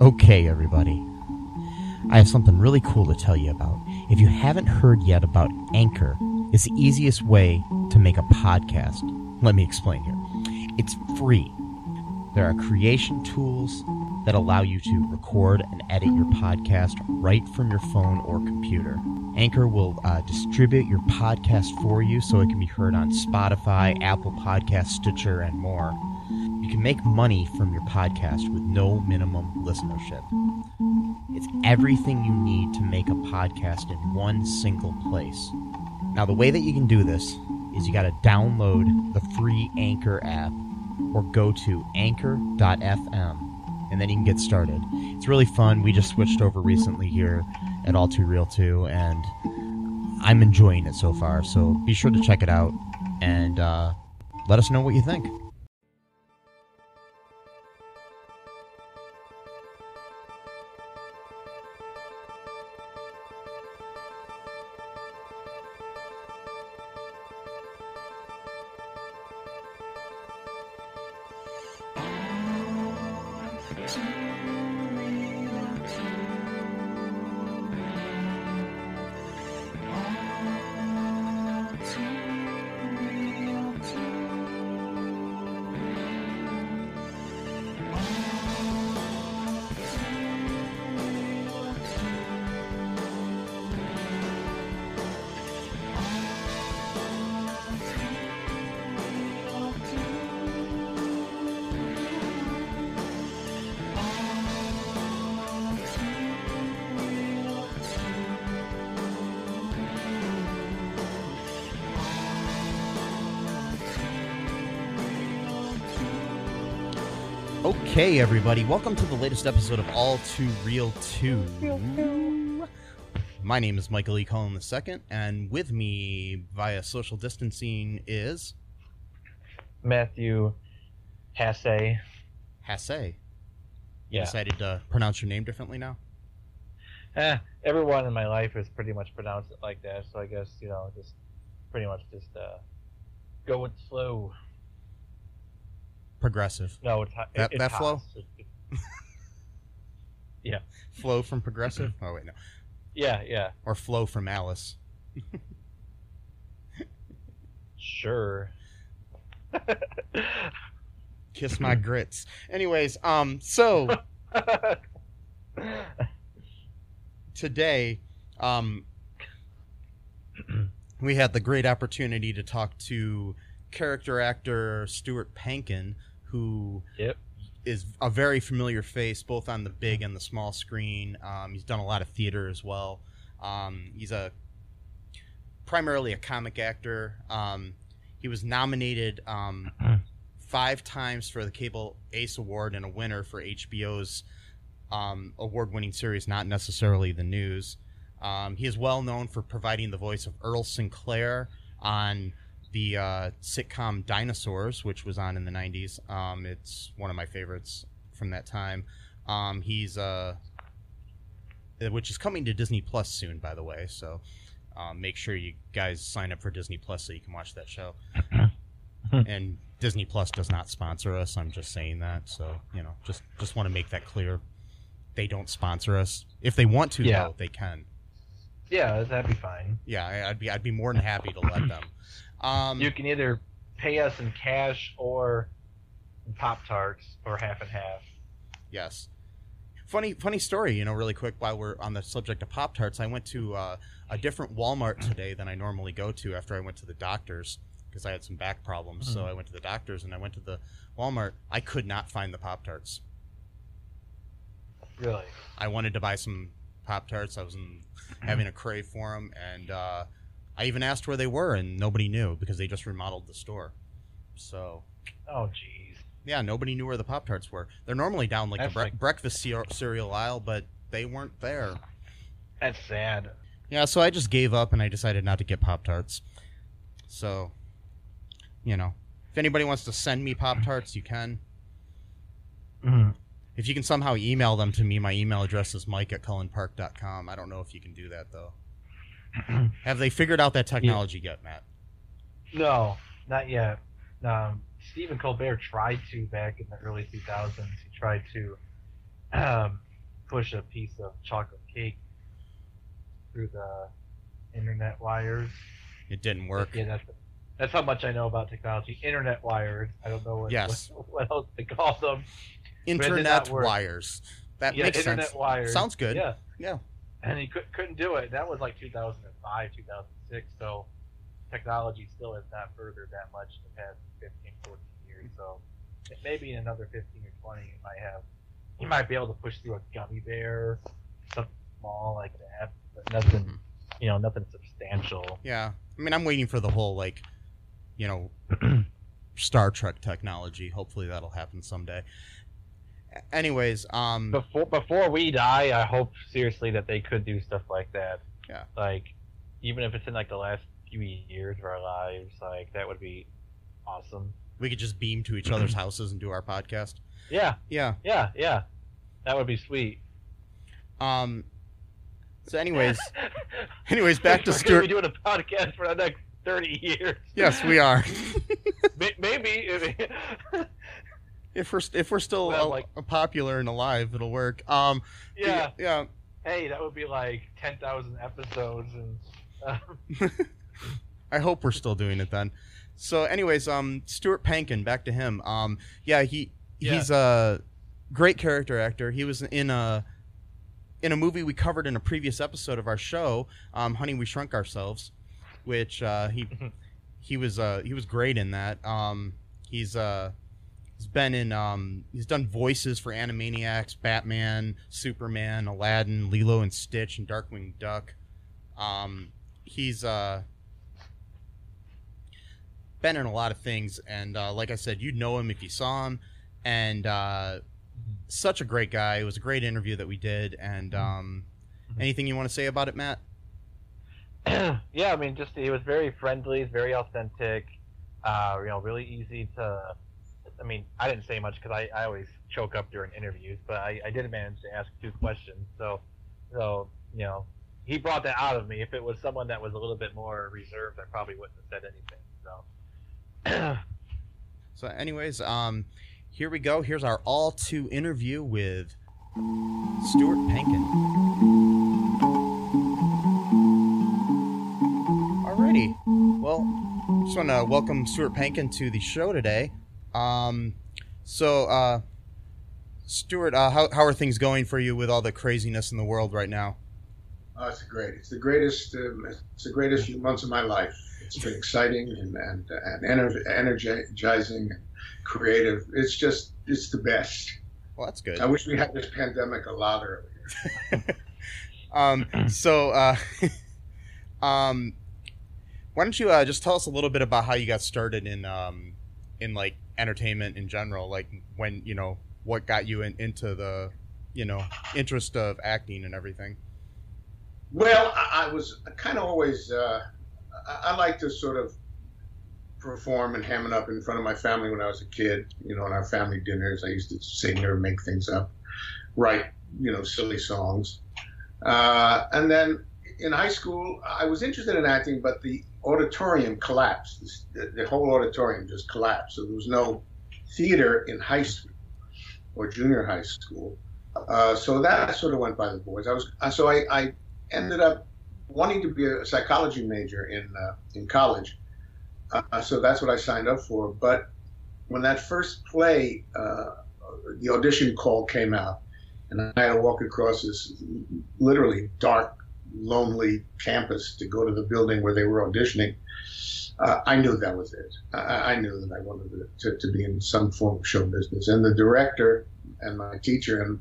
Okay, everybody. I have something really cool to tell you about. If you haven't heard yet about Anchor, it's the easiest way to make a podcast. Let me explain here. It's free. There are creation tools that allow you to record and edit your podcast right from your phone or computer. Anchor will uh, distribute your podcast for you so it can be heard on Spotify, Apple Podcasts, Stitcher, and more. You can make money from your podcast with no minimum listenership. It's everything you need to make a podcast in one single place. Now, the way that you can do this is you got to download the free Anchor app or go to anchor.fm and then you can get started. It's really fun. We just switched over recently here at All Too Real 2 and I'm enjoying it so far. So be sure to check it out and uh, let us know what you think. Okay, everybody, welcome to the latest episode of All Too Real 2. My name is Michael E. Cullen II, and with me via social distancing is Matthew Hasse. Hasse. You Yeah. decided to pronounce your name differently now? Eh, everyone in my life has pretty much pronounced it like that, so I guess, you know, just pretty much just uh, go with the flow. Progressive. No, it's, Ha- That- it's that flow? It- it- yeah. Flow from Progressive? Oh, wait, no. Yeah, yeah. Or Flo from Alice. Sure. Kiss my grits. Anyways, um, so today, um, we had the great opportunity to talk to character actor Stuart Pankin, who Yep. is a very familiar face both on the big and the small screen. Um, he's done a lot of theater as well. Um, he's a primarily a comic actor. Um, he was nominated um, five times for the Cable Ace Award and a winner for HBO's um, award-winning series, not necessarily the news. Um, he is well known for providing the voice of Earl Sinclair on the uh, sitcom Dinosaurs, which was on in the '90s. Um, it's one of my favorites from that time. Um, he's uh, uh, which is coming to Disney Plus soon, by the way. So um, make sure you guys sign up for Disney Plus so you can watch that show. and Disney Plus does not sponsor us. I'm just saying that. So you know, just just want to make that clear. They don't sponsor us. If they want to, Yeah. though, they can. yeah, that'd be fine. Yeah, I'd be I'd be more than happy to let them. Um, You can either pay us in cash or Pop Tarts, or half and half. Yes. Funny, funny story. You know, really quick. While we're on the subject of Pop Tarts, I went to uh, a different Walmart today than I normally go to after I went to the doctor's because I had some back problems. So I went to the doctor's and I went to the Walmart. I could not find the Pop Tarts. Really? I wanted to buy some Pop Tarts. I was in, having a crave for them, and uh, I even asked where they were, and nobody knew because they just remodeled the store. So Oh, jeez. yeah, nobody knew where the Pop Tarts were. They're normally down like That's the bre- like- breakfast cereal aisle, but they weren't there. That's sad. Yeah, so I just gave up and I decided not to get Pop Tarts. So, you know, if anybody wants to send me Pop Tarts, you can. Mhm. If you can somehow email them to me, my email address is mike at cullenpark.com. I don't know if you can do that, though. Have they figured out that technology yet, Matt? No, not yet. Um, Stephen Colbert tried to back in the early 2000s. He tried to um, push a piece of chocolate cake through the internet wires. It didn't work. Yeah, that's that's how much I know about technology. Internet wires. I don't know what Yes. what, what else to call them. Internet wires. That yeah, makes internet sense. wires. Sounds good. Yeah. Yeah. And he could, couldn't do it. That was like 2005, 2006. So technology still has not furthered that much in the past 15, 14 years. So maybe in another 15 or 20, you might have, you might be able to push through a gummy bear, something small like that, but nothing, Mhm. you know, nothing substantial. Yeah. I mean, I'm waiting for the whole like, you know, Star Trek technology. Hopefully that'll happen someday. Anyways, um, Before before we die, I hope seriously that they could do stuff like that. Yeah. Like, even if it's in like the last few years of our lives, like that would be awesome. we could just beam to each other's houses and do our podcast. Yeah, Yeah. yeah, yeah. That would be sweet. Um. So, anyways, anyways, back to We're Stuart. be doing a podcast for the next thirty years. Yes, we are. May- Maybe. if- we're if we're still Well, like- popular and alive, it'll work. Um. yeah. Yeah. Hey, that would be like ten thousand episodes, and uh, I hope we're still doing it then. So, anyways, um, Stuart Pankin, back to him. Um, yeah, he Yeah. he's a great character actor. He was in a in a movie we covered in a previous episode of our show, um, "Honey, We Shrunk Ourselves," which uh, he he was uh, he was great in that. Um, he's uh, he's been in um, he's done voices for Animaniacs, Batman, Superman, Aladdin, Lilo and Stitch, and Darkwing Duck. Um, he's uh, been in a lot of things, and uh, like I said, you'd know him if you saw him. And uh, such a great guy. It was a great interview that we did. And um, Mhm. anything you want to say about it, Matt? yeah, I mean, just he was very friendly, very authentic. Uh, you know, really easy to. I mean, I didn't say much because I, I always choke up during interviews, but I, I did manage to ask two questions. So, so you know, he brought that out of me. If it was someone that was a little bit more reserved, I probably wouldn't have said anything. So, So, anyways, um, here we go. Here's our all two interview with Stuart Pankin. Alrighty. Well, just want to welcome Stuart Pankin to the show today. Um, so, uh, Stuart, uh, how, how are things going for you with all the craziness in the world right now? Oh, it's great. It's the greatest. Um, it's the greatest few months of my life. It's been exciting and and, and ener- energizing, and creative. It's just it's the best. Well, that's good. I wish we had this pandemic a lot earlier. Um, so, uh, um, why don't you uh, just tell us a little bit about how you got started in um, in like entertainment in general, like when you know what got you in, into the you know interest of acting and everything. Well, I, I was kind of always. Uh, I, I like to sort of perform and ham it up in front of my family when I was a kid. You know, in our family dinners, I used to sing or make things up, write you know silly songs, uh, and then in high school I was interested in acting, but the auditorium collapsed. The, the whole auditorium just collapsed, so there was no theater in high school or junior high school. Uh, so that sort of went by the boards. I was so I, I ended up wanting to be a psychology major in uh, in college. Uh, so that's what I signed up for. But when that first play, uh, the audition call came out, and I had to walk across this literally dark, lonely campus to go to the building where they were auditioning. Uh, I knew that was it. I, I knew that I wanted to, to, be in some form of show business. And the director and my teacher and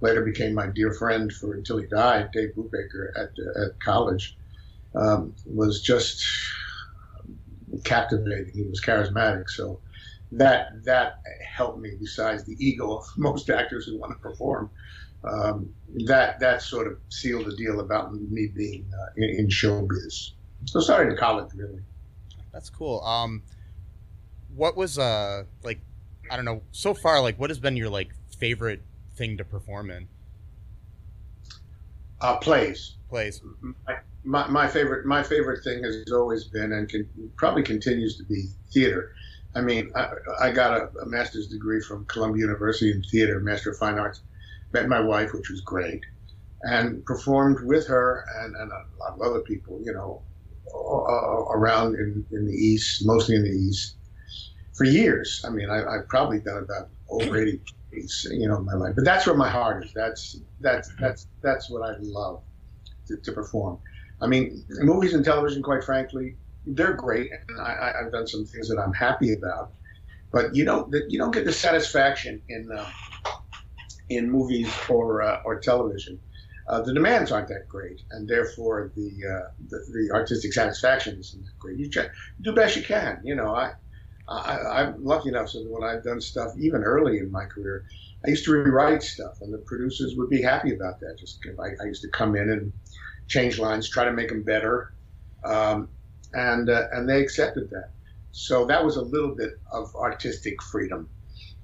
later became my dear friend for until he died, Dave Brubaker at at college, um, was just captivating. He was charismatic, so that that helped me. Besides the ego of most actors who want to perform, um, that that sort of sealed the deal about me being uh, in, in showbiz. So started in college, really. That's cool. Um, what was uh like? I don't know. So far, like, what has been your like favorite thing to perform in Uh, plays. plays? my, my, my favorite my favorite thing has always been and can, probably continues to be theater. I mean, I, I got a, a master's degree from Columbia University in theater, Master of Fine Arts, met my wife, which was great, and performed with her and, and a lot of other people, you know, around in, in the East, mostly in the East, for years. I mean, I, have probably done about over 80 plays, you know, in my life. But that's where my heart is. That's that's that's that's what I love to, to perform. I mean, movies and television, quite frankly, they're great, and I, have done some things that I'm happy about. But you don't you don't get the satisfaction in uh, in movies or uh, or television. Uh, the demands aren't that great, and therefore the, uh, the, the artistic satisfaction isn't that great. You, try, you do best you can. You know, I, I am lucky enough so that when I've done stuff even early in my career, I used to rewrite stuff, and the producers would be happy about that. Just I, I used to come in and change lines, try to make them better, um, and uh, and they accepted that. So that was a little bit of artistic freedom.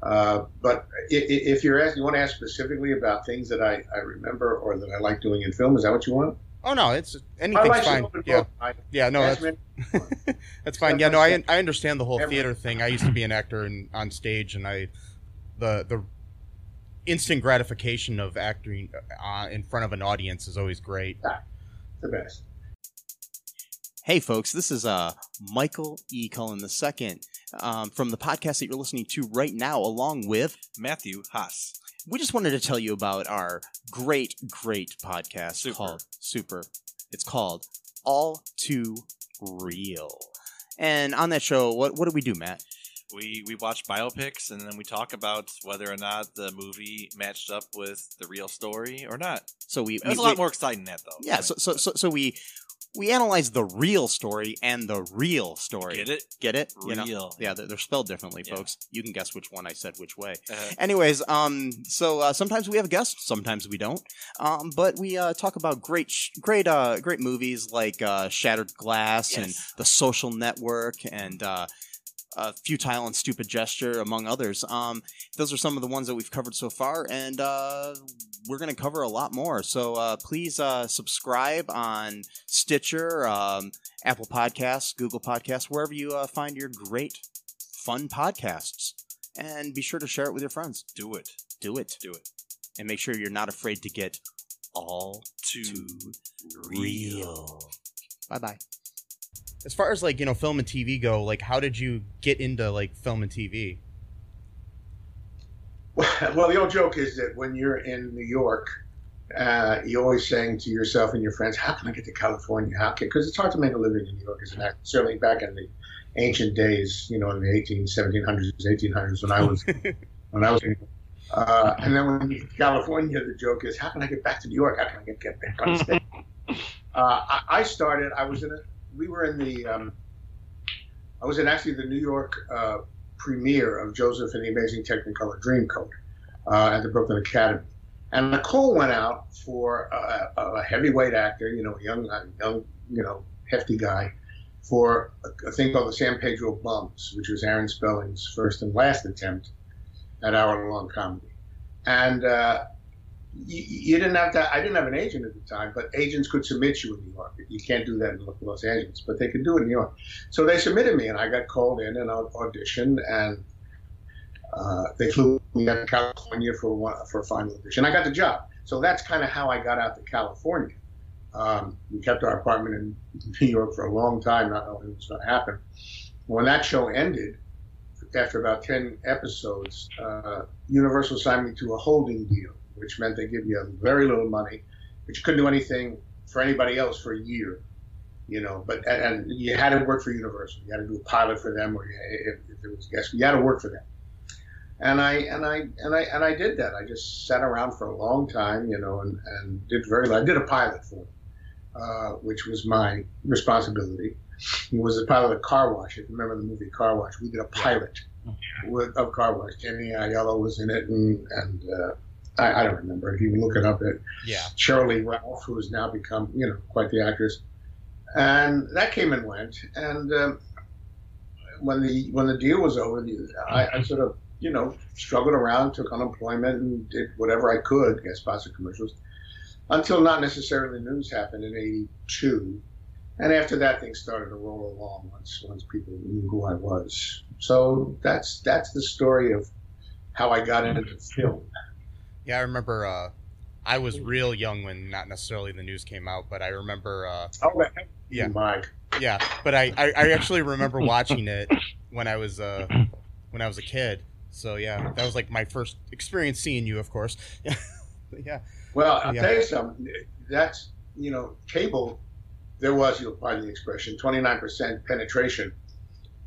Uh, but if you're asking, you want to ask specifically about things that I, I remember or that I like doing in film, is that what you want? Oh no, it's anything's fine. Yeah, yeah, no, that's, that's fine. Yeah, no, I I understand the whole theater thing. I used to be an actor and on stage, and I the the instant gratification of acting uh, in front of an audience is always great. Yeah, the best. Hey, folks, this is uh Michael E. Cullen the second um, from the podcast that you're listening to right now, along with Matthew Haas. We just wanted to tell you about our great, great podcast Super. called Super. It's called All Too Real. And on that show, what what do we do, Matt? We we watch biopics and then we talk about whether or not the movie matched up with the real story or not. So we it was we, a lot we, more exciting than that though. Yeah, so so so, so we we analyze the real story and the real story. Get it? Get it? Real. You know? Yeah, they're, they're, spelled differently, yeah. folks. You can guess which one I said which way. Uh-huh. Anyways, um, so uh, sometimes we have guests, sometimes we don't. Um, but we uh, talk about great, sh- great, uh, great movies like uh, Shattered Glass yes. and The Social Network and. Uh, uh, futile and stupid gesture, among others. Um, those are some of the ones that we've covered so far, and uh, we're going to cover a lot more. So uh, please uh, subscribe on Stitcher, um, Apple Podcasts, Google Podcasts, wherever you uh, find your great, fun podcasts. And be sure to share it with your friends. Do it. Do it. Do it. And make sure you're not afraid to get all too, too real. real. Bye bye. As far as like you know, film and TV go, like how did you get into like film and TV? Well, the old joke is that when you're in New York, uh, you're always saying to yourself and your friends, "How can I get to California? How can?" Because it's hard to make a living in New York as an actor. Certainly back in the ancient days, you know, in the 18, 1700s, 1800s, when I was when I was. In, uh, and then when you California, the joke is, "How can I get back to New York? How can I get, get back on stage?" uh, I, I, started. I was in a. We were in the. Um, I was in actually the New York uh, premiere of Joseph and the Amazing Technicolor Dreamcoat uh, at the Brooklyn Academy. And a call went out for a, a heavyweight actor, you know, a young, a young, you know, hefty guy, for a, a, thing called the San Pedro Bums, which was Aaron Spelling's first and last attempt at hour-long comedy. And uh, you, you, didn't have to. I didn't have an agent at the time, but agents could submit you in New York. You can't do that in Los Angeles, but they could do it in New York. So they submitted me, and I got called in and I auditioned, and uh, they flew me out to California for one, for a final audition. I got the job. So that's kind of how I got out to California. Um, we kept our apartment in New York for a long time, not knowing what was going to happen. When that show ended, after about 10 episodes, uh, Universal signed me to a holding deal which meant they give you very little money, but you couldn't do anything for anybody else for a year. You know, but and, and you had to work for Universal. You had to do a pilot for them, or you, if, if there was guests, you had to work for them. And I and I and I and I did that. I just sat around for a long time, you know, and, and did very. I did a pilot for them, uh, which was my responsibility. It was a pilot of Car Wash. If you remember the movie Car Wash, we did a pilot yeah. with, of Car Wash. Jenny Aiello was in it, and and uh, I, I, don't remember. If you look it up, it yeah. Sheryl Ralph, who has now become you know quite the actress, and that came and went. And um, when the when the deal was over, I, I, sort of you know struggled around, took unemployment, and did whatever I could, get sponsored commercials, until not necessarily news happened in '82. And after that, things started to roll along once once people knew who I was. So that's that's the story of how I got into the film. Yeah, I remember. Uh, I was real young when not necessarily the news came out, but I remember. Uh, Oh, Yeah. Yeah, but I, I, I actually remember watching it when I was uh, when I was a kid. So yeah, that was like my first experience seeing you, of course. yeah, Well, I'll Yeah. tell you something. That's you know, cable. There was, you'll pardon the expression, 29% penetration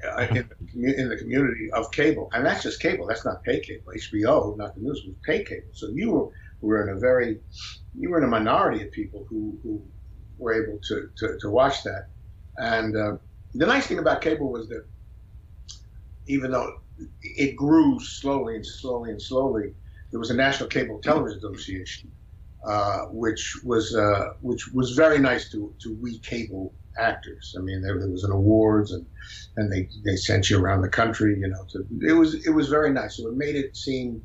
uh, in, the, in the community of cable, and that's just cable. That's not pay cable. HBO, not the news, was pay cable. So you were, were in a very, you were in a minority of people who, who were able to, to, to watch that. And uh, the nice thing about cable was that even though it grew slowly and slowly and slowly, there was a National Cable Television Association, uh, which was uh, which was very nice to to we cable actors. I mean, there, there was an awards and and they, they sent you around the country. You know, to, it was it was very nice. So it made it seem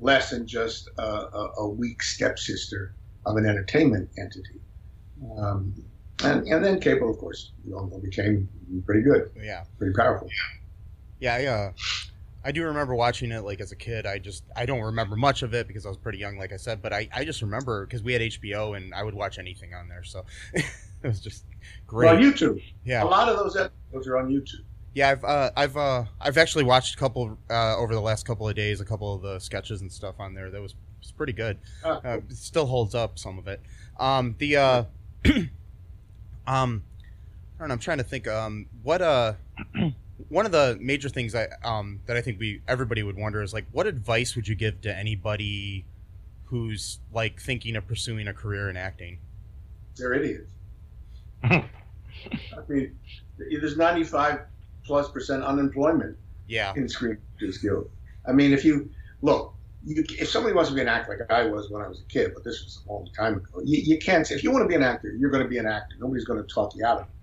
less than just a, a, a weak stepsister of an entertainment entity. Um, and and then cable, of course, you know, became pretty good, yeah, pretty powerful. yeah. I, uh, I do remember watching it like as a kid. I just I don't remember much of it because I was pretty young, like I said. But I, I just remember because we had HBO and I would watch anything on there, so it was just great. Well, YouTube. yeah, A lot of those episodes are on YouTube. Yeah, I've uh, I've uh, I've actually watched a couple uh, over the last couple of days, a couple of the sketches and stuff on there. That was, was pretty good. Uh, Uh, still holds up some of it. Um, the uh, um, I don't know. I'm trying to think. Um, what uh, one of the major things I um that I think we everybody would wonder is like, what advice would you give to anybody who's like thinking of pursuing a career in acting? they're idiots. I mean, there's 95 plus percent unemployment Yeah, in Screen Actors Guild. I mean, if you look, you, if somebody wants to be an actor like I was when I was a kid, but this was a long time ago, you, you can't say, if you want to be an actor, you're going to be an actor. Nobody's going to talk you out of it.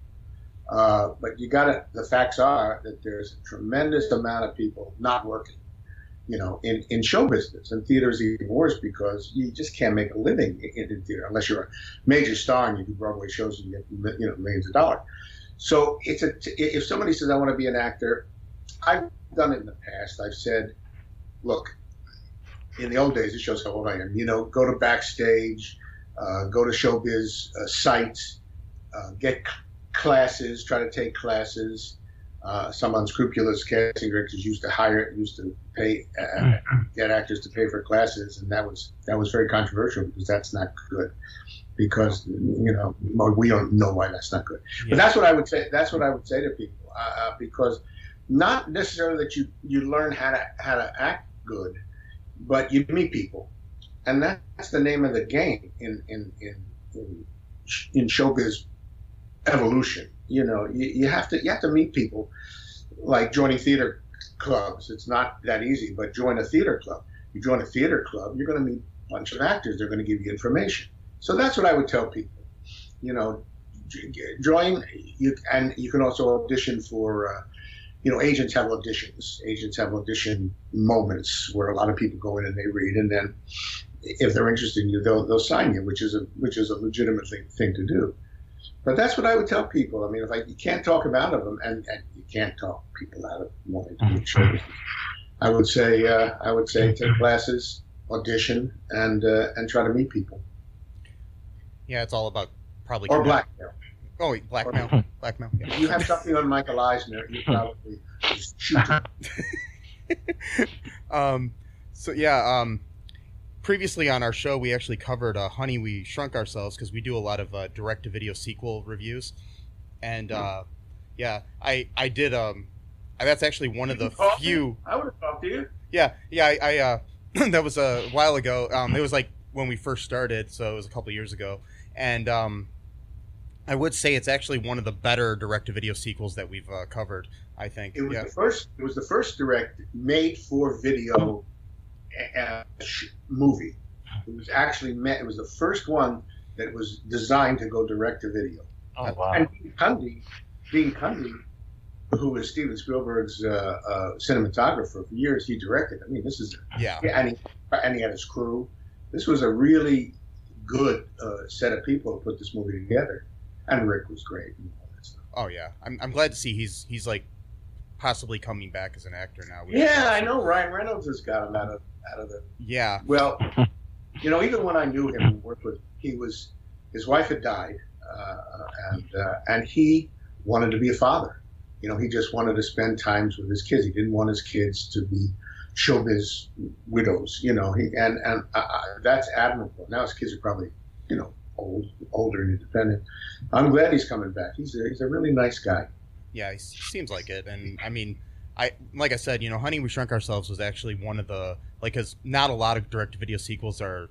Uh, but you got to, the facts are that there's a tremendous amount of people not working, you know, in, in show business and theater is even worse because you just can't make a living in, in theater unless you're a major star and you do Broadway shows and you get, you know, millions of dollars. So it's a, if somebody says, I want to be an actor, I've done it in the past. I've said, look, in the old days, it shows how old I am. You know, go to backstage, uh, go to showbiz uh, sites, uh, get classes, try to take classes. Uh, some unscrupulous casting directors used to hire, used to pay, uh, get actors to pay for classes, and that was that was very controversial because that's not good. Because you know we don't know why that's not good. Yeah. But that's what I would say. That's what I would say to people uh, uh, because not necessarily that you you learn how to how to act good, but you meet people, and that's the name of the game in in in in, in showbiz evolution. You know, you, you have to you have to meet people, like joining theater clubs. It's not that easy, but join a theater club. You join a theater club, you're going to meet a bunch of actors. They're going to give you information. So that's what I would tell people. You know, join you, and you can also audition for. Uh, you know, agents have auditions. Agents have audition moments where a lot of people go in and they read, and then if they're interested in you, they'll they'll sign you, which is a which is a legitimate thing, thing to do. But that's what I would tell people. I mean, if I, you can't talk them out of them, and, and you can't talk people out of wanting to be in show business, I would say uh, I would say take classes, audition, and uh, and try to meet people yeah. It's all about probably or connect- blackmail. Oh, wait, blackmail, blackmail. Yeah. If you have something on Michael Eisner, you probably just shoot him. um, so yeah, um, previously on our show, we actually covered uh, "Honey, We Shrunk Ourselves" because we do a lot of uh, direct-to-video sequel reviews, and uh, yeah, I I did um, that's actually one of the Oh, few. I would have talked to you. Yeah, yeah, I, I uh, that was a while ago. Um, it was like when we first started, so it was a couple years ago, and um, I would say it's actually one of the better direct-to-video sequels that we've uh, covered. I think. It was yeah. the first. It was the first direct made for video uh, sh- movie. It was actually meant. It was the first one that was designed to go direct to video. Oh wow. And Dean Cundey, Dean Cundey, who was Steven Spielberg's uh, uh, cinematographer for years, he directed. I mean, this is yeah. yeah, and he, and he had his crew. This was a really good uh, set of people to put this movie together. And Rick was great. And all that stuff. Oh yeah, I'm, I'm glad to see he's he's like possibly coming back as an actor now. which- Yeah, I know. Ryan Reynolds has got him out of out of the. Yeah, Well, you know, even when I knew him and worked with, he was his wife had died, uh, and uh, and he wanted to be a father. You know, he just wanted to spend times with his kids. He didn't want his kids to be showbiz widows. You know, he and and I, I, that's admirable. Now his kids are probably, you know, old, older and independent. I'm glad he's coming back. He's a, he's a really nice guy. Yeah, he seems like it. And I mean, I like I said, you know, Honey We Shrunk Ourselves was actually one of the like, because not a lot of direct video sequels are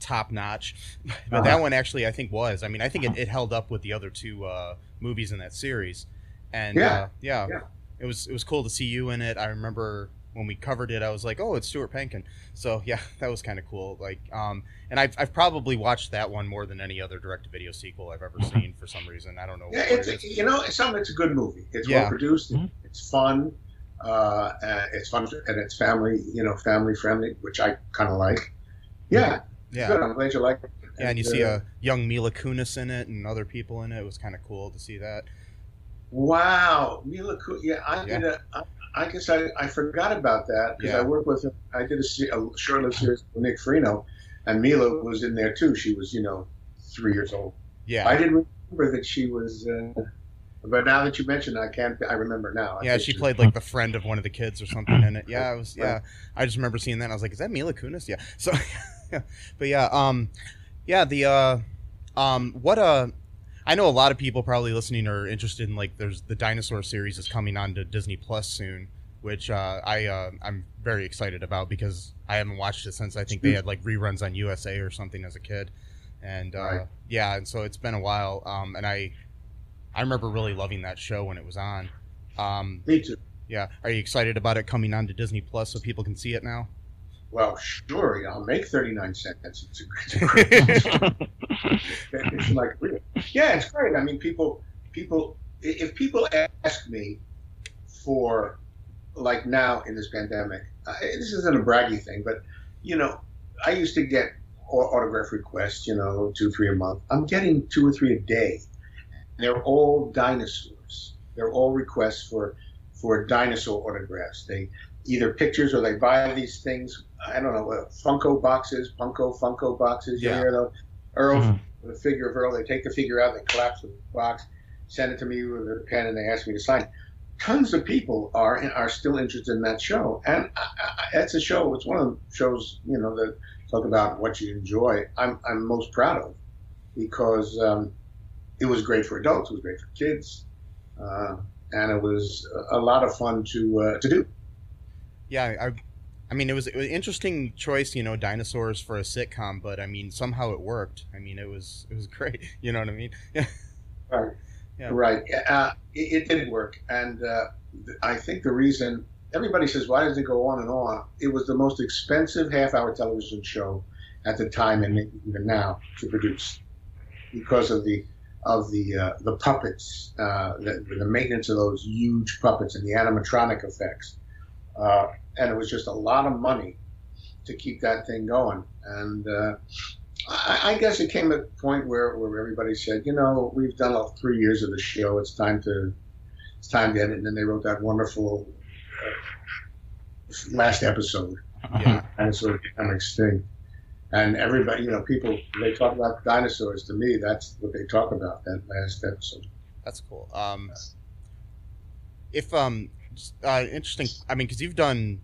top notch, but that Uh-huh. one actually I think was. I mean, I think it, it held up with the other two uh, movies in that series, and Yeah. uh, yeah, Yeah. it was it was cool to see you in it. I remember when we covered it, I was like, oh, it's Stuart Pankin. So yeah, that was kind of cool. Like, um, and I've I've probably watched that one more than any other direct to video sequel I've ever seen for some reason. I don't know. Yeah, it's it is. you know, it's something. It's a good movie. It's Yeah. well produced. Mhm. It's fun. Uh, and it's fun and it's family. You know, family friendly, which I kind of like. Yeah, yeah. good. I'm glad you like it. Yeah, and you see uh, a young Mila Kunis in it and other people in it. It was kind of cool to see that. wow, Mila. Ku- Yeah, I Yeah. did a. I, I guess I, I forgot about that because Yeah. I worked with him. I did a, a short-lived series with Nick Freno, and Mila was in there too. She was, you know, three years old. Yeah, I didn't remember that she was. Uh, but now that you mentioned, I can't. I remember now. I yeah, she played like the friend of one of the kids or something in it. Yeah, it was. Yeah, I just remember seeing that. I was like, is that Mila Kunis? Yeah. So, but yeah, um, yeah, the uh, um, what uh, I know a lot of people probably listening are interested in like there's the dinosaur series is coming on to Disney Plus soon, which uh, I uh, I'm very excited about because I haven't watched it since I think they had like reruns on USA or something as a kid, and uh, Right. yeah, and so it's been a while. Um, and I I remember really loving that show when it was on. Um, Me too. yeah, are you excited about it coming on to Disney Plus so people can see it now? Well, sure. I'll make thirty-nine cents. It's a, it's a great. it's like. Yeah, it's great. I mean, people, people. If people ask me for, like now in this pandemic, uh, this isn't a braggy thing, but you know, I used to get autograph requests. You know, two, three a month. I'm getting two or three a day. They're all dinosaurs. They're all requests for for dinosaur autographs. They either pictures or they buy these things. I don't know, uh, Funko boxes, Funko Funko boxes. You Yeah. hear those? Earl, Mhm. the figure of Earl. They take the figure out, they collapse the box, send it to me with a pen, and they ask me to sign. Tons of people are are still interested in that show, and I, I, that's a show. It's one of the shows you know that talk about what you enjoy. I'm I'm most proud of because um, it was great for adults, it was great for kids, uh, and it was a a lot of fun to uh, to do. Yeah, I, I mean, it was, it was an interesting choice, you know, dinosaurs for a sitcom, but I mean, somehow it worked. I mean, it was it was great. You know what I mean? Yeah. Right. Yeah. Right. Uh, it, it did work, and uh, th- I think the reason everybody says why does it go on and on? It was the most expensive half-hour television show at the time, and even now to produce, because of the of the uh, the puppets, uh, the, the maintenance of those huge puppets and the animatronic effects, uh, and it was just a lot of money to keep that thing going, and. Uh, I, I guess it came at a point where, where everybody said, you know, we've done all three years of the show. It's time to it's time to end it. And then they wrote that wonderful uh, last episode, Yeah. and it sort of became extinct. And everybody, you know, people they talk about dinosaurs. To me, that's what they talk about. That last episode. That's cool. Um, if um, uh, interesting. I mean, because you've done,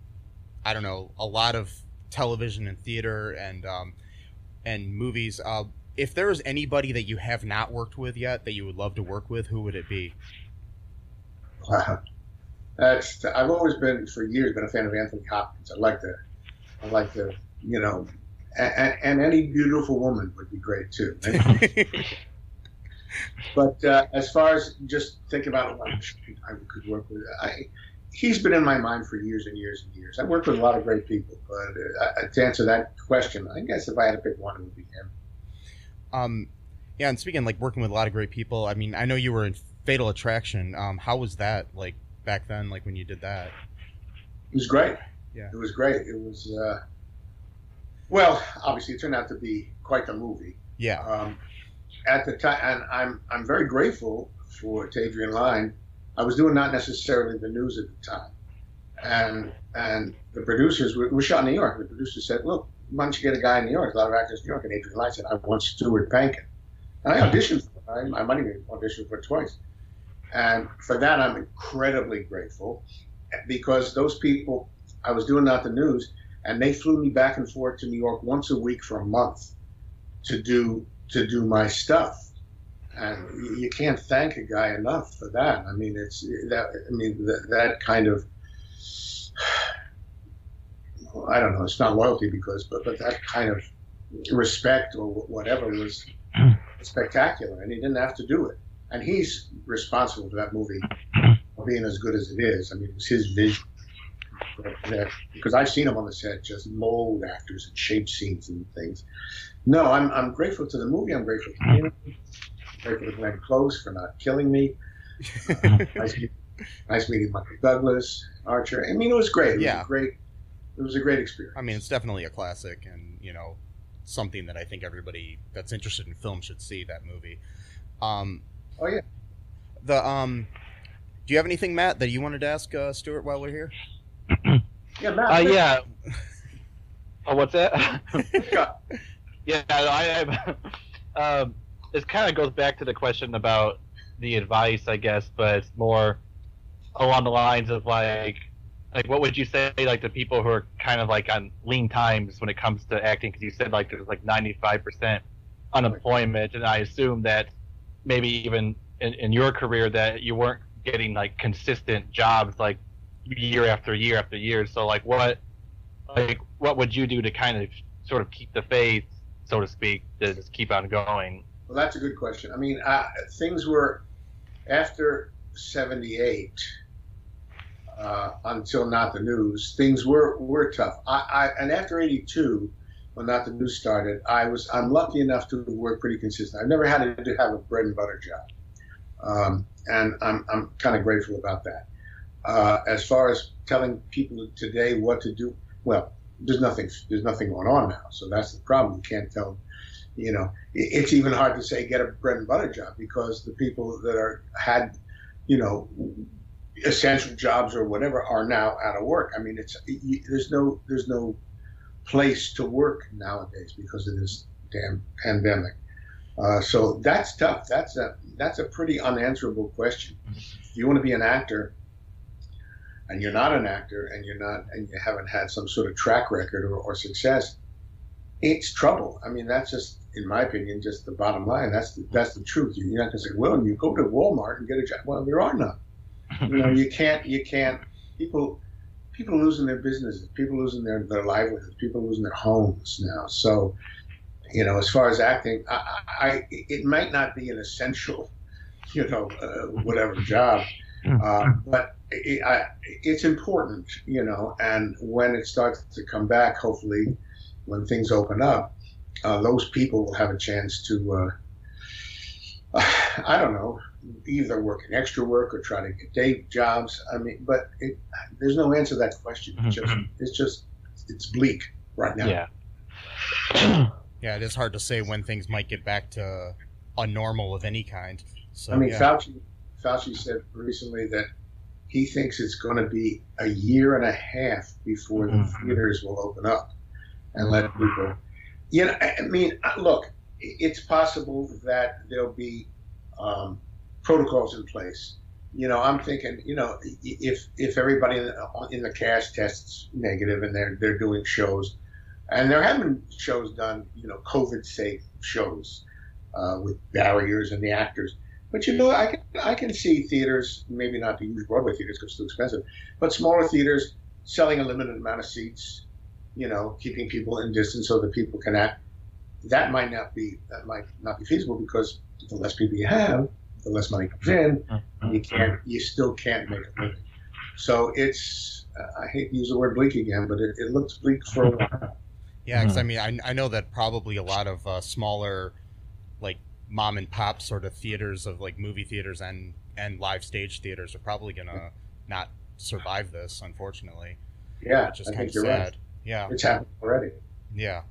I don't know, a lot of television and theater and um, and movies. Uh, if there is anybody that you have not worked with yet that you would love to work with, who would it be? Wow. That's I've always been for years been a fan of Anthony Hopkins. I like the, I like the, you know, and, and any beautiful woman would be great too. But uh, as far as just thinking about what I could work with, I, he's been in my mind for years and years and years. I worked with a lot of great people, but uh, to answer that question, I guess if I had to pick one, it would be him. um, yeah. And speaking like working with a lot of great people, I mean, I know you were in Fatal Attraction. Um, how was that like back then? Like when you did that? It was great. Yeah. It was great. It was, uh, well, obviously, it turned out to be quite the movie. Yeah. Um, at the time, and I'm I'm very grateful for Adrian Lyne. I was doing not necessarily the news at the time, and and the producers were, were shot in New York. The producer said, "Look, why don't you get a guy in New York? A lot of actors in New York." And Adrian Lyne said, "I want Stuart Pankin." And I auditioned for. I, I might even auditioned for it twice. And for that, I'm incredibly grateful because those people, I was doing not the news, and they flew me back and forth to New York once a week for a month to do to do my stuff. And you- can't thank a guy enough for that. I mean, it's that. I mean, that, that kind of. I don't know. It's not loyalty because, but but that kind of respect or whatever was spectacular, and he didn't have to do it. And he's responsible for that movie being as good as it is. I mean, it was his vision. That- that- uh, because I've seen him on the set just mold actors and shape scenes and things. No, I'm, I'm grateful to the movie. I'm grateful to him. grateful to Glenn Close for not killing me. Uh, nice, nice meeting Michael Douglas, Archer. I mean, it was great. It was Yeah. a great. It was a great experience. I mean, it's definitely a classic, and you know, something that I think everybody that's interested in film should see. That movie. Um, oh yeah. the um, do you have anything, Matt, that you wanted to ask uh, Stuart while we're here? Yeah, Matt. Uh, yeah. Oh, what's that? yeah. I, I um, this kind of goes back to the question about the advice, I guess, but it's more along the lines of like, like what would you say like to people who are kind of like on lean times when it comes to acting? Because you said like there's like 95 percent unemployment, and I assume that maybe even in, in your career that you weren't getting like consistent jobs like year after year after year. So like what like what would you do to kind of sort of keep the faith, so to speak, to just keep on going? Well, that's a good question. I mean, uh, things were after '78 uh, until not the news. Things were were tough. I, I and after '82, when not the news started, I was I'm lucky enough to work pretty consistent. I've never had to have a bread and butter job, um, and I'm I'm kind of grateful about that. Uh, as far as telling people today what to do, well, there's nothing there's nothing going on now, so that's the problem. You can't tell you know it's even hard to say get a bread and butter job because the people that are had you know essential jobs or whatever are now out of work. I mean it's there's no there's no place to work nowadays because of this damn pandemic. Uh, so that's tough. That's a that's a pretty unanswerable question. If you want to be an actor and you're not an actor and you're not and you haven't had some sort of track record or, or success it's trouble. I mean, that's just, in my opinion, just the bottom line. That's the, that's the truth. You're not going to say, well, you go to Walmart and get a job. Well, there are none. You know, you can't, you can't. People, people losing their businesses, people losing their their livelihoods, people losing their homes now. So, you know, as far as acting, I, I it might not be an essential, you know, uh, whatever job, uh, but it, I, it's important, you know. And when it starts to come back, hopefully when things open up, uh, those people will have a chance to, uh, I don't know, either work an extra work or try to get day jobs. I mean, but it, there's no answer to that question. It's just, it's just, it's bleak right now. Yeah. Yeah, it is hard to say when things might get back to a normal of any kind. So I mean, yeah. Fauci, Fauci said recently that he thinks it's going to be a year and a half before the Mhm. theaters will open up and let people. You know, I mean, uh, look, it's possible that there'll be um, protocols in place. You know, I'm thinking, you know, if if everybody in the, in the cast tests negative and they're they're doing shows, and there have been shows done, you know, COVID safe shows uh, with barriers and the actors. But you know, I can I can see theaters, maybe not the huge Broadway theaters because it's too expensive, but smaller theaters selling a limited amount of seats. You know, keeping people in distance so that people can act. That might not be that might not be feasible because the less people you have, the less money comes in. You can't you still can't make a living. So it's I hate to use the word bleak again, but it, it looks bleak for a while. Yeah, because I mean, I, I know that probably a lot of uh, smaller, like mom and pop sort of theaters of like movie theaters and and live stage theaters are probably gonna not survive this, unfortunately. Yeah, which is I kind think of you're sad. right. Yeah, It's happened already. yeah,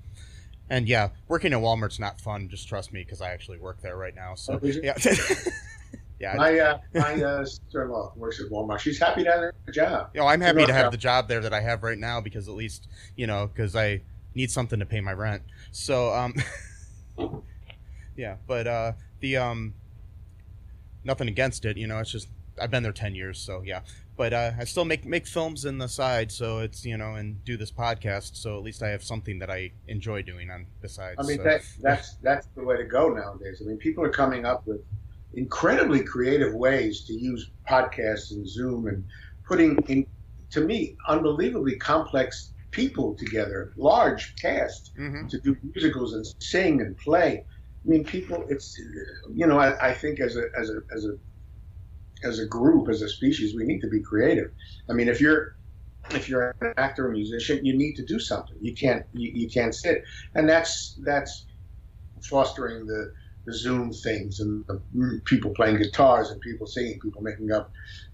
and yeah, working at Walmart's not fun. Just trust me, because I actually work there right now. So Oh, yeah, Yeah. My uh, my uh, sister-in-law works at Walmart. She's happy to have a job. You know, I'm happy to have the job there that I have right now because at least you know because I need something to pay my rent. So um, yeah, but uh, the um, nothing against it. You know, it's just I've been there ten years, so yeah. But uh, I still make make films in the side, so it's you know, and do this podcast, so at least I have something that I enjoy doing on besides. I mean, so. that, that's that's the way to go nowadays. I mean, people are coming up with incredibly creative ways to use podcasts and Zoom and putting in, to me, unbelievably complex people together, large cast Mhm. to do musicals and sing and play. I mean, people. It's you know, I, I think as a as a as a as a group, as a species, we need to be creative. I mean, if you're if you're an actor or musician, you need to do something. You can't you, you can't sit, and that's that's fostering the the Zoom things and the mm, people playing guitars and people singing, people making up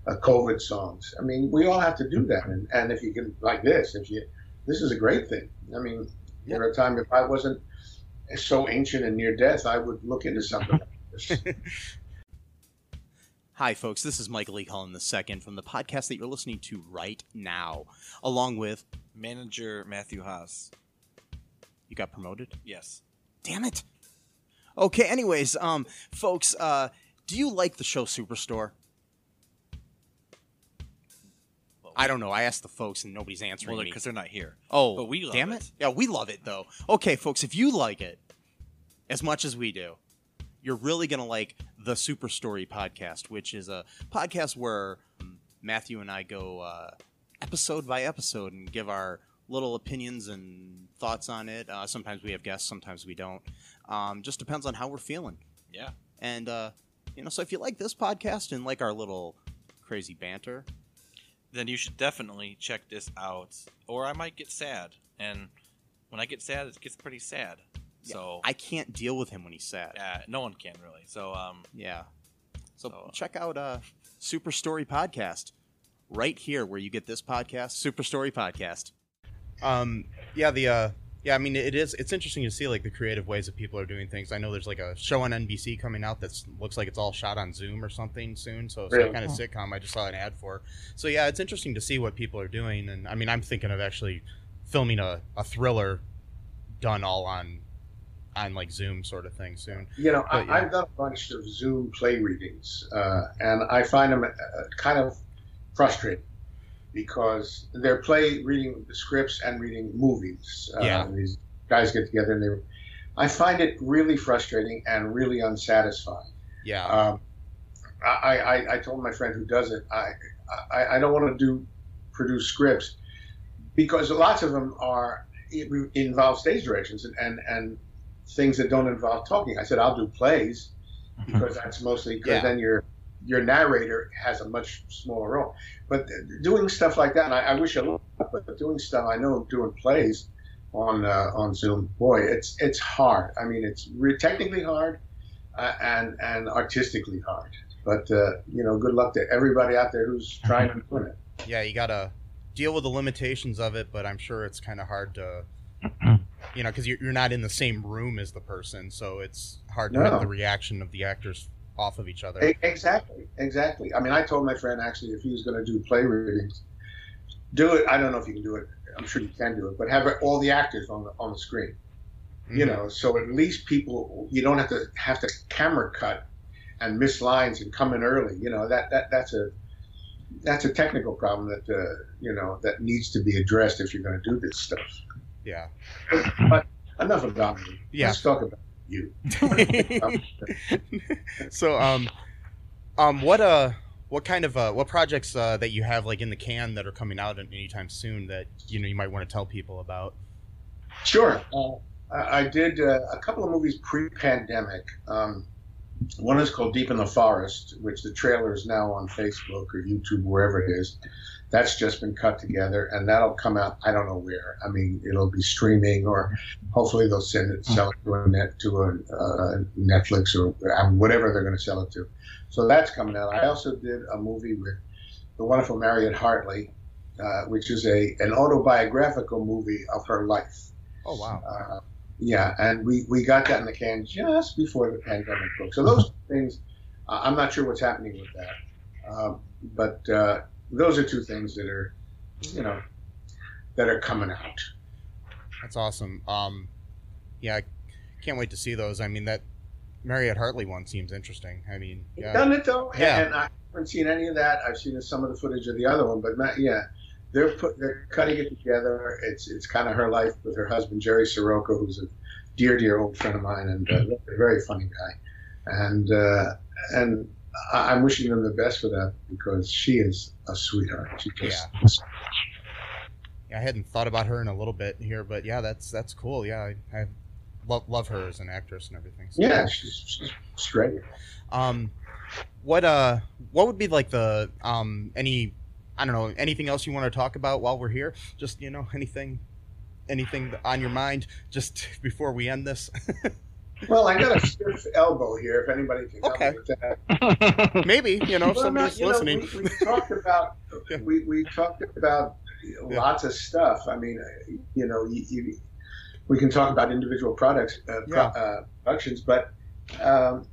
uh, COVID songs. I mean, we all have to do that, and, and if you can like this, if you this is a great thing. I mean, there are times if I wasn't so ancient and near death, I would look into something like this. Hi, folks. This is Michael E. Cullen II from the podcast that you're listening to right now, along with Manager Matthew Haas. you got promoted. Yes. Damn it. Okay. Anyways, um, folks, uh, do you like the show Superstore? I don't know. I asked the folks and nobody's answering me. because they're not here. Oh, but we love damn it. it. Yeah, we love it though. Okay, folks, if you like it as much as we do, you're really gonna like the Super Story podcast, which is a podcast where um, Matthew and I go uh, episode by episode and give our little opinions and thoughts on it. Uh, sometimes we have guests, sometimes we don't. Um, just depends on how we're feeling. Yeah. And uh, you know, so if you like this podcast and like our little crazy banter, Then you should definitely check this out, or I might get sad. And when I get sad, it gets pretty sad. So I can't deal with him when he's sad. yeah, no one can really. So um, Yeah. So So- check out uh Super Story Podcast right here where you get this podcast, Super Story Podcast. Um yeah, the uh yeah, I mean it is it's interesting to see like the creative ways that people are doing things. I know there's like a show on NBC coming out that looks like it's all shot on Zoom or something soon. So it's Really? some kind of sitcom I just saw an ad for. So yeah, it's interesting to see what people are doing and I mean I'm thinking of actually filming a, a thriller done all on on like Zoom sort of thing soon. You know, But, yeah. I, I've done a bunch of Zoom play readings, uh, and I find them uh, kind of frustrating because they're play reading scripts and reading movies. Uh, Yeah. These guys get together and they. I find it really frustrating and really unsatisfying. Yeah. Um, I, I, I told my friend who does it, I, I, I don't want to do produce scripts because lots of them are involve stage directions and, and, and things that don't involve talking. I said I'll do plays because that's mostly because Yeah. then your your narrator has a much smaller role. But doing stuff like that, I, I wish I would. But doing stuff, I know doing plays on uh, on Zoom, boy, it's it's hard. I mean, it's re- technically hard uh, and and artistically hard. But uh, you know, good luck to everybody out there who's trying to do it. yeah, you gotta deal with the limitations of it, but I'm sure it's kind of hard to, you know, because you're, you're not in the same room as the person, so it's hard to No. get the reaction of the actors off of each other. Exactly, exactly. I mean, I told my friend actually if he was going to do play readings, do it. I don't know if you can do it. I'm sure you can do it, but have all the actors on the on the screen. You Mhm. know, so at least people you don't have to have to camera cut and miss lines and come in early. You know that that that's a that's a technical problem that uh, you know that needs to be addressed if you're going to do this stuff. Yeah. But enough about me. Yeah. Let's talk about you. so, um, um, what uh, what kind of uh, what projects uh, that you have like in the can that are coming out anytime soon that you know you might want to tell people about? Sure. Uh, I I did uh, a couple of movies pre-pandemic. Um, one is called Deep in the Forest, which the trailer is now on Facebook or YouTube, wherever it is. That's just been cut together, and that'll come out. I don't know where. I mean, it'll be streaming, or hopefully they'll send it, sell it to a net to a uh, Netflix or um, whatever they're going to sell it to. So that's coming out. I also did a movie with the wonderful Mariette Hartley, uh, which is a an autobiographical movie of her life. Oh wow. Uh, yeah, and we, we got that in the can just before the pandemic broke. So those things I- I'm not sure what's happening with that. Um, but uh, those are two things that are, you know, that are coming out. That's awesome. Um, yeah, I can't wait to see those. I mean, that Mariette Hartley one seems interesting. I mean, yeah, done it though, Yeah. and I haven't seen any of that. I've seen some of the footage of the other one, but not, yeah, they're put they're cutting it together. It's it's kind of her life with her husband Jerry Sroka, who's a dear dear old friend of mine and uh, a very funny guy, and uh, and I- I'm wishing them the best for that because she is a sweetheart. She just Yeah. I hadn't thought about her in a little bit here, but yeah, that's that's cool. Yeah, I, I love love her as an actress and everything. So- yeah, she's, she's straight. Um, what uh, what would be like the um any I don't know anything else you want to talk about while we're here? Just you know anything, anything on your mind just before we end this? Well, I got a stiff elbow here. If anybody can help Okay. me with that. Maybe you know if Well, somebody's no, you know, listening. we, we talked about Yeah. we, we talked about Yeah. lots of stuff. I mean, you know, you, you, we can talk about individual products uh, pro, uh, productions, but um,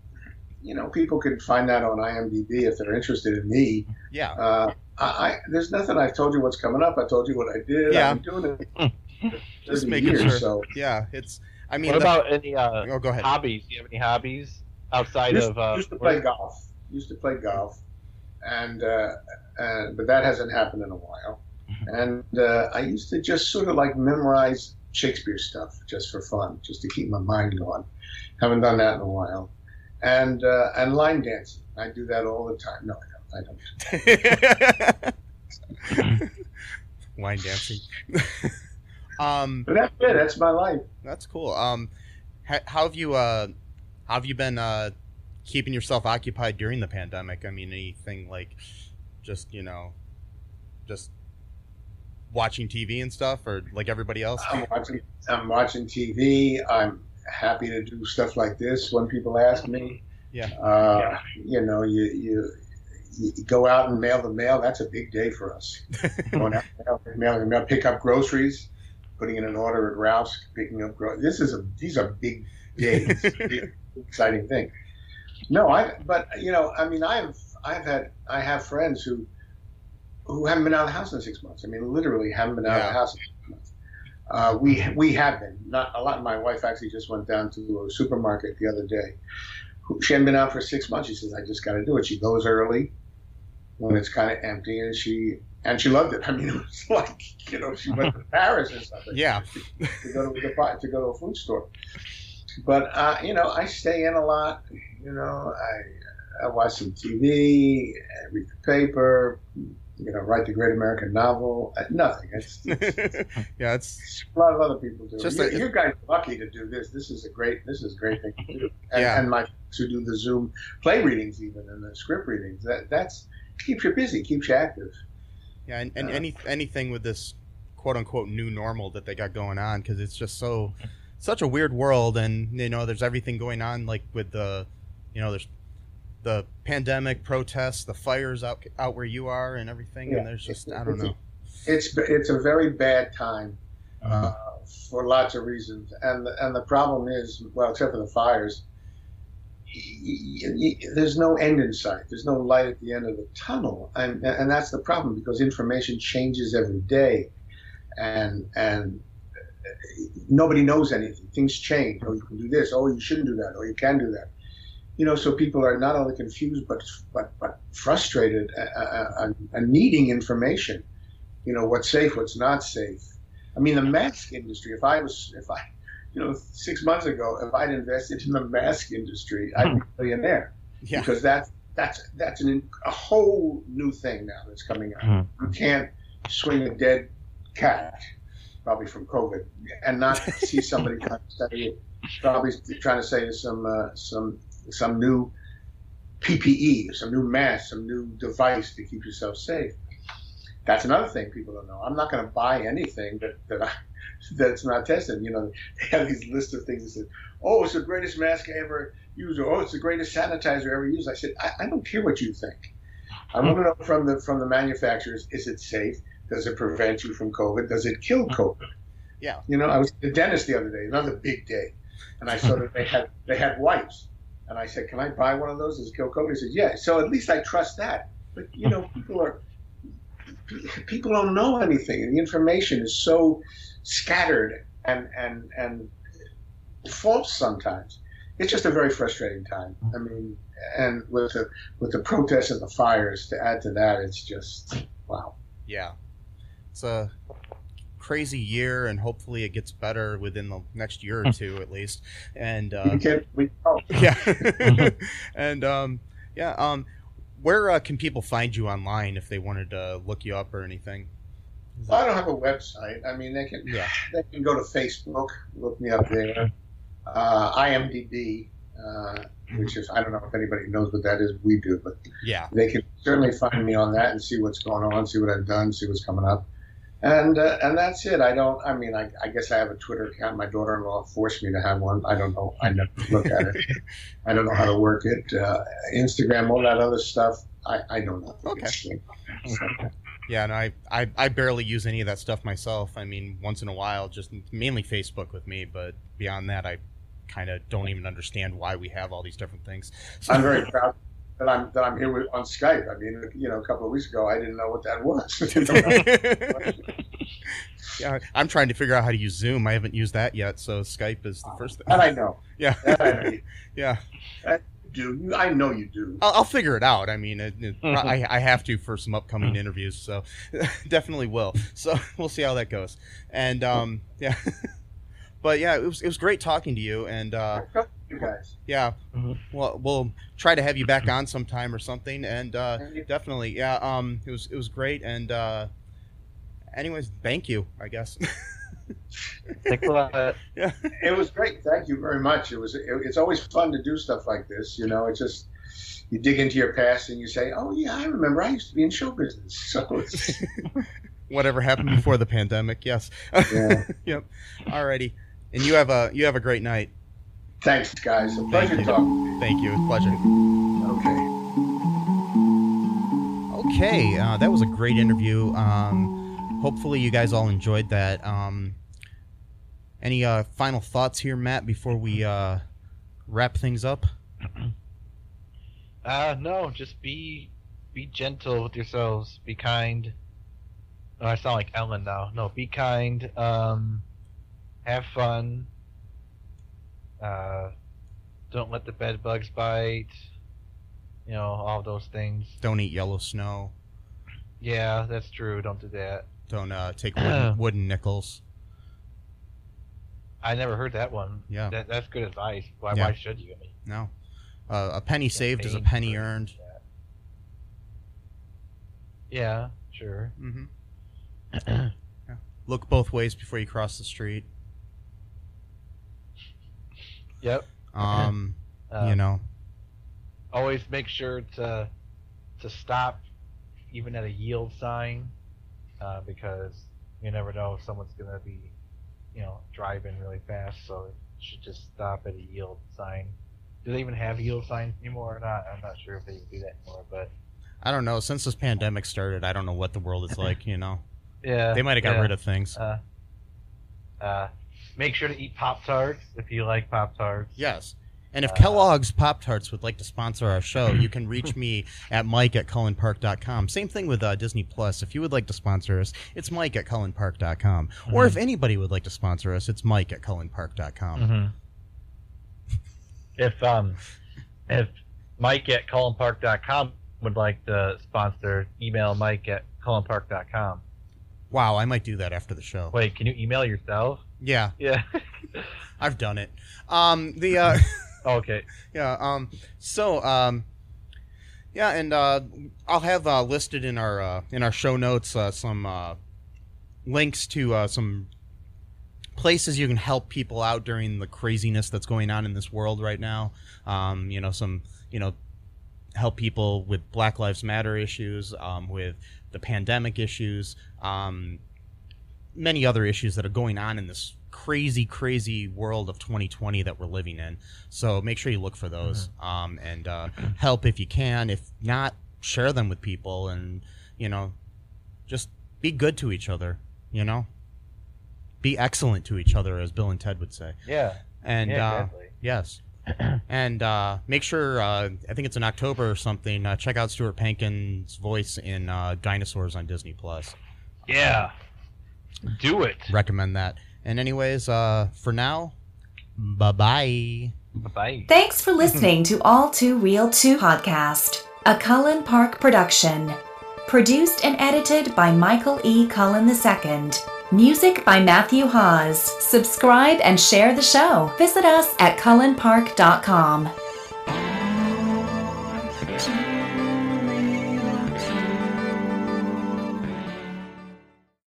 you know, people can find that on IMDb if they're interested in me. yeah, Uh, I, I there's nothing. I've told you what's coming up. I told you what I did. Yeah. I've been doing it. Just making years, sure. So yeah. It's I mean, what the- about any uh, oh, go ahead. hobbies? Do you have any hobbies outside used, of? Uh, used to play golf. Used to play golf, and uh, and but that hasn't happened in a while. And uh, I used to just sort of like memorize Shakespeare stuff just for fun, just to keep my mind going. Haven't done that in a while. And uh, and line dancing, I do that all the time. No, I don't. I don't. Wine dancing. um, But that's it. That's my life. that's cool. Um, ha- how have you uh, how have you been uh, keeping yourself occupied during the pandemic? I mean, anything like just you know, just watching TV and stuff, or like everybody else? I'm watching. I'm watching TV. I'm happy to do stuff like this when people ask me. Yeah. Uh, you know, you, you you go out and mail the mail. That's a big day for us. Going out and mail mail, pick up groceries, putting in an order at Ralph's, picking up groceries. This is a these are big days. big, exciting thing. No, I. But you know, I mean, I've I've had I have friends who who haven't been out of the house in six months. I mean, literally haven't been out of the house in six months. Uh, we we have been not a lot. My wife actually just went down to a supermarket the other day. She hadn't been out for six months. She says, "I just got to do it." She goes early when it's kind of empty, and she and she loved it. I mean, it was like you know she went to Paris or something yeah, to go to the to go to a food store. But uh, you know, I stay in a lot. You know, I I watch some TV, I read the paper. You know, write the great American novel. Uh, nothing. It's, yeah. It's it's a lot of other people do. Just you, a- you guys are lucky to do this. This is a great. This is a great thing to do. And, Yeah. and my who do the Zoom play readings, even and the script readings. That that's keeps you busy, keeps you active. Yeah, and, and Uh, any anything with this quote unquote new normal that they got going on because it's just so such a weird world, and you know, there's everything going on like with the, you know, there's the pandemic, protests, the fires out out where you are, and everything, Yeah. and there's just I don't know. It's it's a very bad time Uh-huh. uh, for lots of reasons, and and the problem is, well, except for the fires, there's no end in sight. There's no light at the end of the tunnel, and and that's the problem because information changes every day, and and nobody knows anything. Things change. Oh, you can do this. Oh, you shouldn't do that. Oh, you can do that. You know, so people are not only confused but but but frustrated uh, uh, and, and needing information. You know, what's safe, what's not safe. I mean, the mask industry. If I was, if I, you know, six months ago, if I'd invested in the mask industry, I'd be a millionaire Yeah, because that's that's that's an, a whole new thing now that's coming out. Mhm. You can't swing a dead cat, probably from COVID, and not see somebody trying to study it. Probably trying to say some uh, some some new PPE, some new mask, some new device to keep yourself safe. That's another thing people don't know. I'm not going to buy anything that, that I, that's not tested. You know, they have these lists of things that say, "Oh, it's the greatest mask I ever used," or "Oh, it's the greatest sanitizer I ever used." I said, I, I don't care what you think. I want to know from the from the manufacturers: is it safe? Does it prevent you from COVID? Does it kill mm-hmm. COVID? Yeah. You know, I was at the dentist the other day, another big day, and I saw that they had they had wipes. And I said, "Can I buy one of those?" As Gil Coker He said, "Yeah." So at least I trust that. But you know, people are people don't know anything, and the information is so scattered and and and false sometimes. It's just a very frustrating time. I mean, and with the with the protests and the fires to add to that, it's just wow. Yeah, it's a crazy year, and hopefully it gets better within the next year or two at least. And uh, We we oh, yeah, and um, yeah, um, where uh, can people find you online if they wanted to look you up or anything? Well, I don't have a website. I mean, they can Yeah, they can go to Facebook, look me up there. Uh, IMDb, uh, which is I don't know if anybody knows what that is. We do, but yeah, they can certainly find me on that and see what's going on, see what I've done, see what's coming up. And uh, and that's it. I don't. I mean, I, I guess I have a Twitter account. My daughter-in-law forced me to have one. I don't know. I never look at it. I don't know how to work it. Uh, Instagram, all that other stuff. I, I don't know. Okay. Yeah. And I, I I barely use any of that stuff myself. I mean, once in a while, just mainly Facebook with me. But beyond that, I kind of don't even understand why we have all these different things. So- I'm very proud that I'm that I'm here with, on Skype. I mean, you know, a couple of weeks ago, I didn't know what that was. yeah, I'm trying to figure out how to use Zoom. I haven't used that yet, so Skype is the uh, first thing. that I know. Yeah, That I know. yeah. You do. I know you do. I'll, I'll figure it out. I mean, it, it, I, I have to for some upcoming interviews, so definitely will. So we'll see how that goes. And um, yeah, but yeah, it was it was great talking to you. And uh, you guys. yeah, Mhm. well, we'll try to have you back on sometime or something. And uh, definitely, yeah, um, it was it was great. And uh, anyways, thank you. I guess. Thanks a lot. yeah, It was great. Thank you very much. It was. It, it's always fun to do stuff like this. You know, it's just you dig into your past and you say, "Oh yeah, I remember. I used to be in show business." So it's, whatever happened before the pandemic. Yes. yeah. yep. Alrighty. And you have a you have a great night. Thanks, guys. A Thank pleasure you. talking. Thank you. It's a pleasure. Okay. Okay, uh, that was a great interview. Um, hopefully, you guys all enjoyed that. Um, any uh, final thoughts here, Matt, before we uh, wrap things up? Uh, no, just be be gentle with yourselves. Be kind. Oh, I sound like Ellen now. No, be kind. Um, have fun. Uh, don't let the bed bugs bite. You know all those things. Don't eat yellow snow. Yeah, that's true. Don't do that. Don't uh, take wooden, wooden nickels. I never heard that one. Yeah. That, that's good advice. Why? Yeah. Why should you? I mean, No. Uh, a penny saved is a penny earned. that. Yeah, sure. Mm-hmm. Look both ways before you cross the street. Yep. Um, Uh, you know, always make sure to to stop even at a yield sign uh, because you never know if someone's gonna be you know driving really fast so you should just stop at a yield sign do they even have yield signs anymore or not i'm not sure if they do that anymore but I don't know. Since this pandemic started, I don't know what the world is like. You know, yeah they might have got yeah. rid of things. uh, uh, make sure to eat pop tarts if you like pop tarts Yes. And if Uh, Kellogg's Pop Tarts would like to sponsor our show, you can reach me at Mike at cullenpark.com. Same thing with uh, Disney Plus. If you would like to sponsor us, it's Mike at cullenpark.com. Or Mhm. if anybody would like to sponsor us, it's Mike at cullenpark.com. Mm-hmm. If um, if Mike at cullenpark.com would like to sponsor, email Mike at cullenpark.com. Wow, I might do that after the show. Wait, can you email yourself? Yeah, Yeah. I've done it. Um, the uh, okay. yeah. Um, so um, yeah, and uh, I'll have uh, listed in our uh, in our show notes uh, some uh, links to uh, some places you can help people out during the craziness that's going on in this world right now. Um, you know, some you know help people with Black Lives Matter issues, um, with the pandemic issues, um, many other issues that are going on in this crazy, crazy world of 2020 that we're living in. So make sure you look for those um, and uh, help if you can. If not, share them with people and, you know, just be good to each other, you know? Be excellent to each other, as Bill and Ted would say. Yeah. And yeah, uh, exactly. yes. and uh, make sure uh, I think it's in October or something. Uh, check out Stuart Pankin's voice in uh, Dinosaurs on Disney Plus. Yeah. Do it. Recommend that. And anyways, uh, for now, bye bye. Bye. Thanks for listening to All Too Real 2 podcast, a Cullen Park production. Produced and edited by Michael E. Cullen II. Music by Matthew Hawes. Subscribe and share the show. Visit us at cullenpark.com.